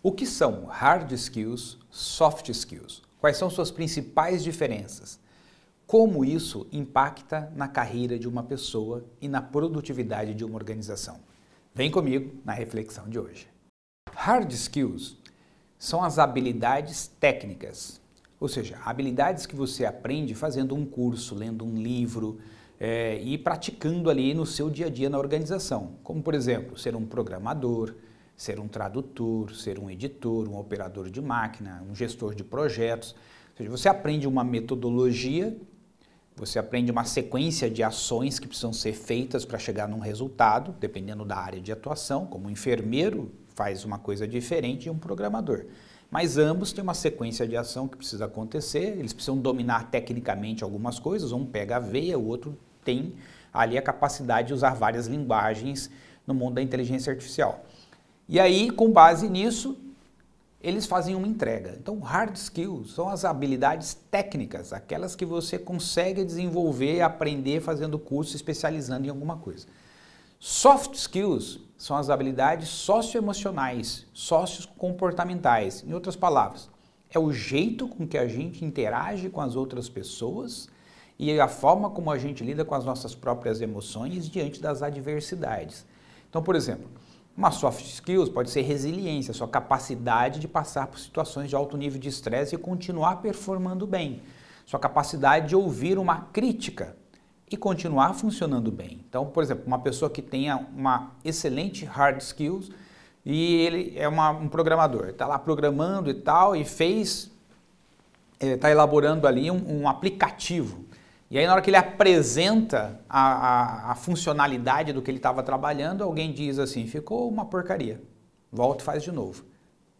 O que são hard skills, soft skills? Quais são suas principais diferenças? Como isso impacta na carreira de uma pessoa e na produtividade de uma organização? Vem comigo na reflexão de hoje. Hard skills são as habilidades técnicas, ou seja, habilidades que você aprende fazendo um curso, lendo um livro é, e praticando ali no seu dia a dia na organização, como por exemplo, ser um programador, ser um tradutor, ser um editor, um operador de máquina, um gestor de projetos. Ou seja, você aprende uma metodologia, você aprende uma sequência de ações que precisam ser feitas para chegar num resultado, dependendo da área de atuação, como um enfermeiro faz uma coisa diferente de um programador. Mas ambos têm uma sequência de ação que precisa acontecer, eles precisam dominar tecnicamente algumas coisas, um pega a veia, o outro tem ali a capacidade de usar várias linguagens no mundo da inteligência artificial. E aí, com base nisso, eles fazem uma entrega. Então, hard skills são as habilidades técnicas, aquelas que você consegue desenvolver, aprender fazendo curso, especializando em alguma coisa. Soft skills são as habilidades socioemocionais, sociocomportamentais. Em outras palavras, é o jeito com que a gente interage com as outras pessoas e a forma como a gente lida com as nossas próprias emoções diante das adversidades. Então, por exemplo, uma soft skills pode ser resiliência, sua capacidade de passar por situações de alto nível de estresse e continuar performando bem. Sua capacidade de ouvir uma crítica e continuar funcionando bem. Então, por exemplo, uma pessoa que tenha uma excelente hard skills e ele é uma, um programador, está lá programando e tal e fez, está elaborando ali um, um, aplicativo. E aí na hora que ele apresenta a, a, a funcionalidade do que ele estava trabalhando, alguém diz assim, ficou uma porcaria, volta e faz de novo.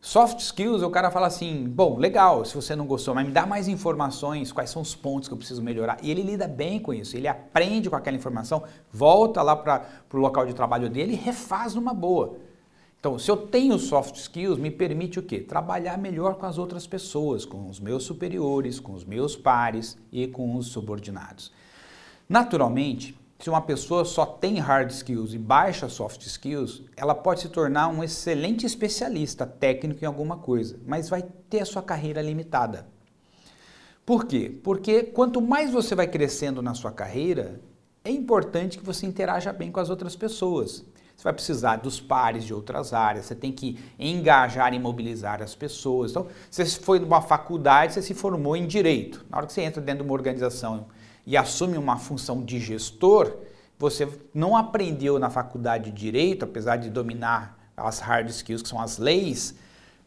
Soft skills, o cara fala assim, bom, legal, se você não gostou, mas me dá mais informações, quais são os pontos que eu preciso melhorar. E ele lida bem com isso, ele aprende com aquela informação, volta lá para o local de trabalho dele e refaz numa boa. Então, se eu tenho soft skills, me permite o quê? Trabalhar melhor com as outras pessoas, com os meus superiores, com os meus pares e com os subordinados. Naturalmente, se uma pessoa só tem hard skills e baixa soft skills, ela pode se tornar um excelente especialista técnico em alguma coisa, mas vai ter a sua carreira limitada. Por quê? Porque quanto mais você vai crescendo na sua carreira, é importante que você interaja bem com as outras pessoas. Você vai precisar dos pares de outras áreas, você tem que engajar e mobilizar as pessoas. Então, você foi numa faculdade, você se formou em direito. Na hora que você entra dentro de uma organização e assume uma função de gestor, você não aprendeu na faculdade de direito, apesar de dominar as hard skills, que são as leis,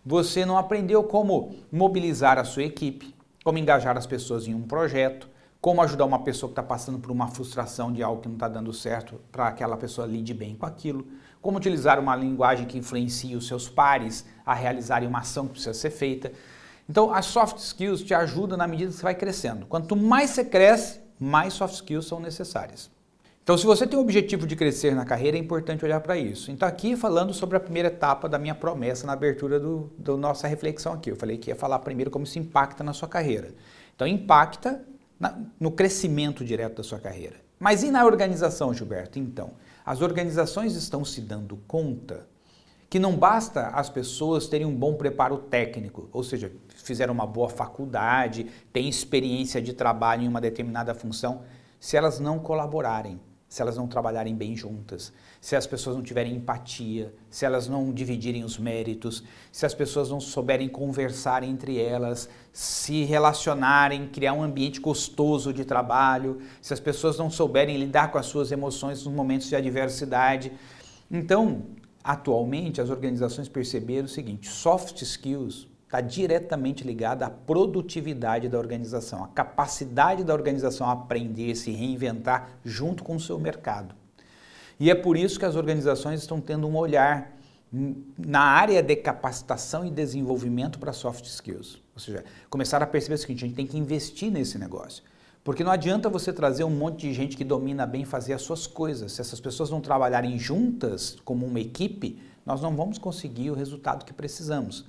você não aprendeu como mobilizar a sua equipe, como engajar as pessoas em um projeto, como ajudar uma pessoa que está passando por uma frustração de algo que não está dando certo para aquela pessoa lide bem com aquilo, como utilizar uma linguagem que influencie os seus pares a realizarem uma ação que precisa ser feita. Então, as soft skills te ajudam na medida que você vai crescendo. Quanto mais você cresce, mais soft skills são necessárias. Então, se você tem o objetivo de crescer na carreira, é importante olhar para isso. Então, aqui falando sobre a primeira etapa da minha promessa na abertura do, do nossa reflexão aqui. Eu falei que ia falar primeiro como isso impacta na sua carreira. Então, impacta na, no crescimento direto da sua carreira. Mas e na organização, Gilberto? Então, as organizações estão se dando conta que não basta as pessoas terem um bom preparo técnico, ou seja, fizeram uma boa faculdade, têm experiência de trabalho em uma determinada função, se elas não colaborarem, se elas não trabalharem bem juntas, se as pessoas não tiverem empatia, se elas não dividirem os méritos, se as pessoas não souberem conversar entre elas, se relacionarem, criar um ambiente gostoso de trabalho, se as pessoas não souberem lidar com as suas emoções nos momentos de adversidade. Então, Atualmente, as organizações perceberam o seguinte: soft skills está diretamente ligada à produtividade da organização, à capacidade da organização a aprender, se reinventar junto com o seu mercado. E é por isso que as organizações estão tendo um olhar na área de capacitação e desenvolvimento para soft skills. Ou seja, começaram a perceber o seguinte: a gente tem que investir nesse negócio. Porque não adianta você trazer um monte de gente que domina bem fazer as suas coisas. Se essas pessoas não trabalharem juntas como uma equipe, nós não vamos conseguir o resultado que precisamos.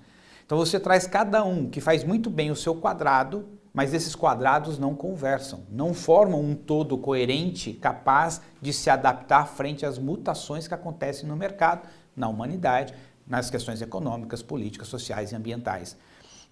Então você traz cada um que faz muito bem o seu quadrado, mas esses quadrados não conversam, não formam um todo coerente capaz de se adaptar frente às mutações que acontecem no mercado, na humanidade, nas questões econômicas, políticas, sociais e ambientais.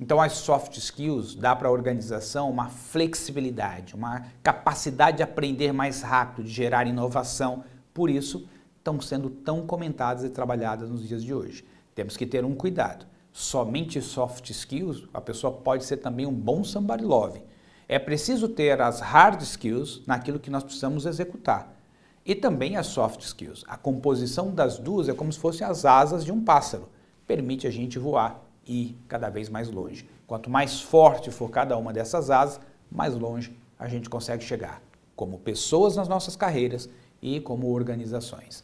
Então, as soft skills dá para a organização uma flexibilidade, uma capacidade de aprender mais rápido, de gerar inovação. Por isso, estão sendo tão comentadas e trabalhadas nos dias de hoje. Temos que ter um cuidado. Somente soft skills, a pessoa pode ser também um bom somebody love. É preciso ter as hard skills naquilo que nós precisamos executar. E também as soft skills. A composição das duas é como se fossem as asas de um pássaro. Permite a gente voar ir cada vez mais longe. Quanto mais forte for cada uma dessas asas, mais longe a gente consegue chegar, como pessoas nas nossas carreiras e como organizações.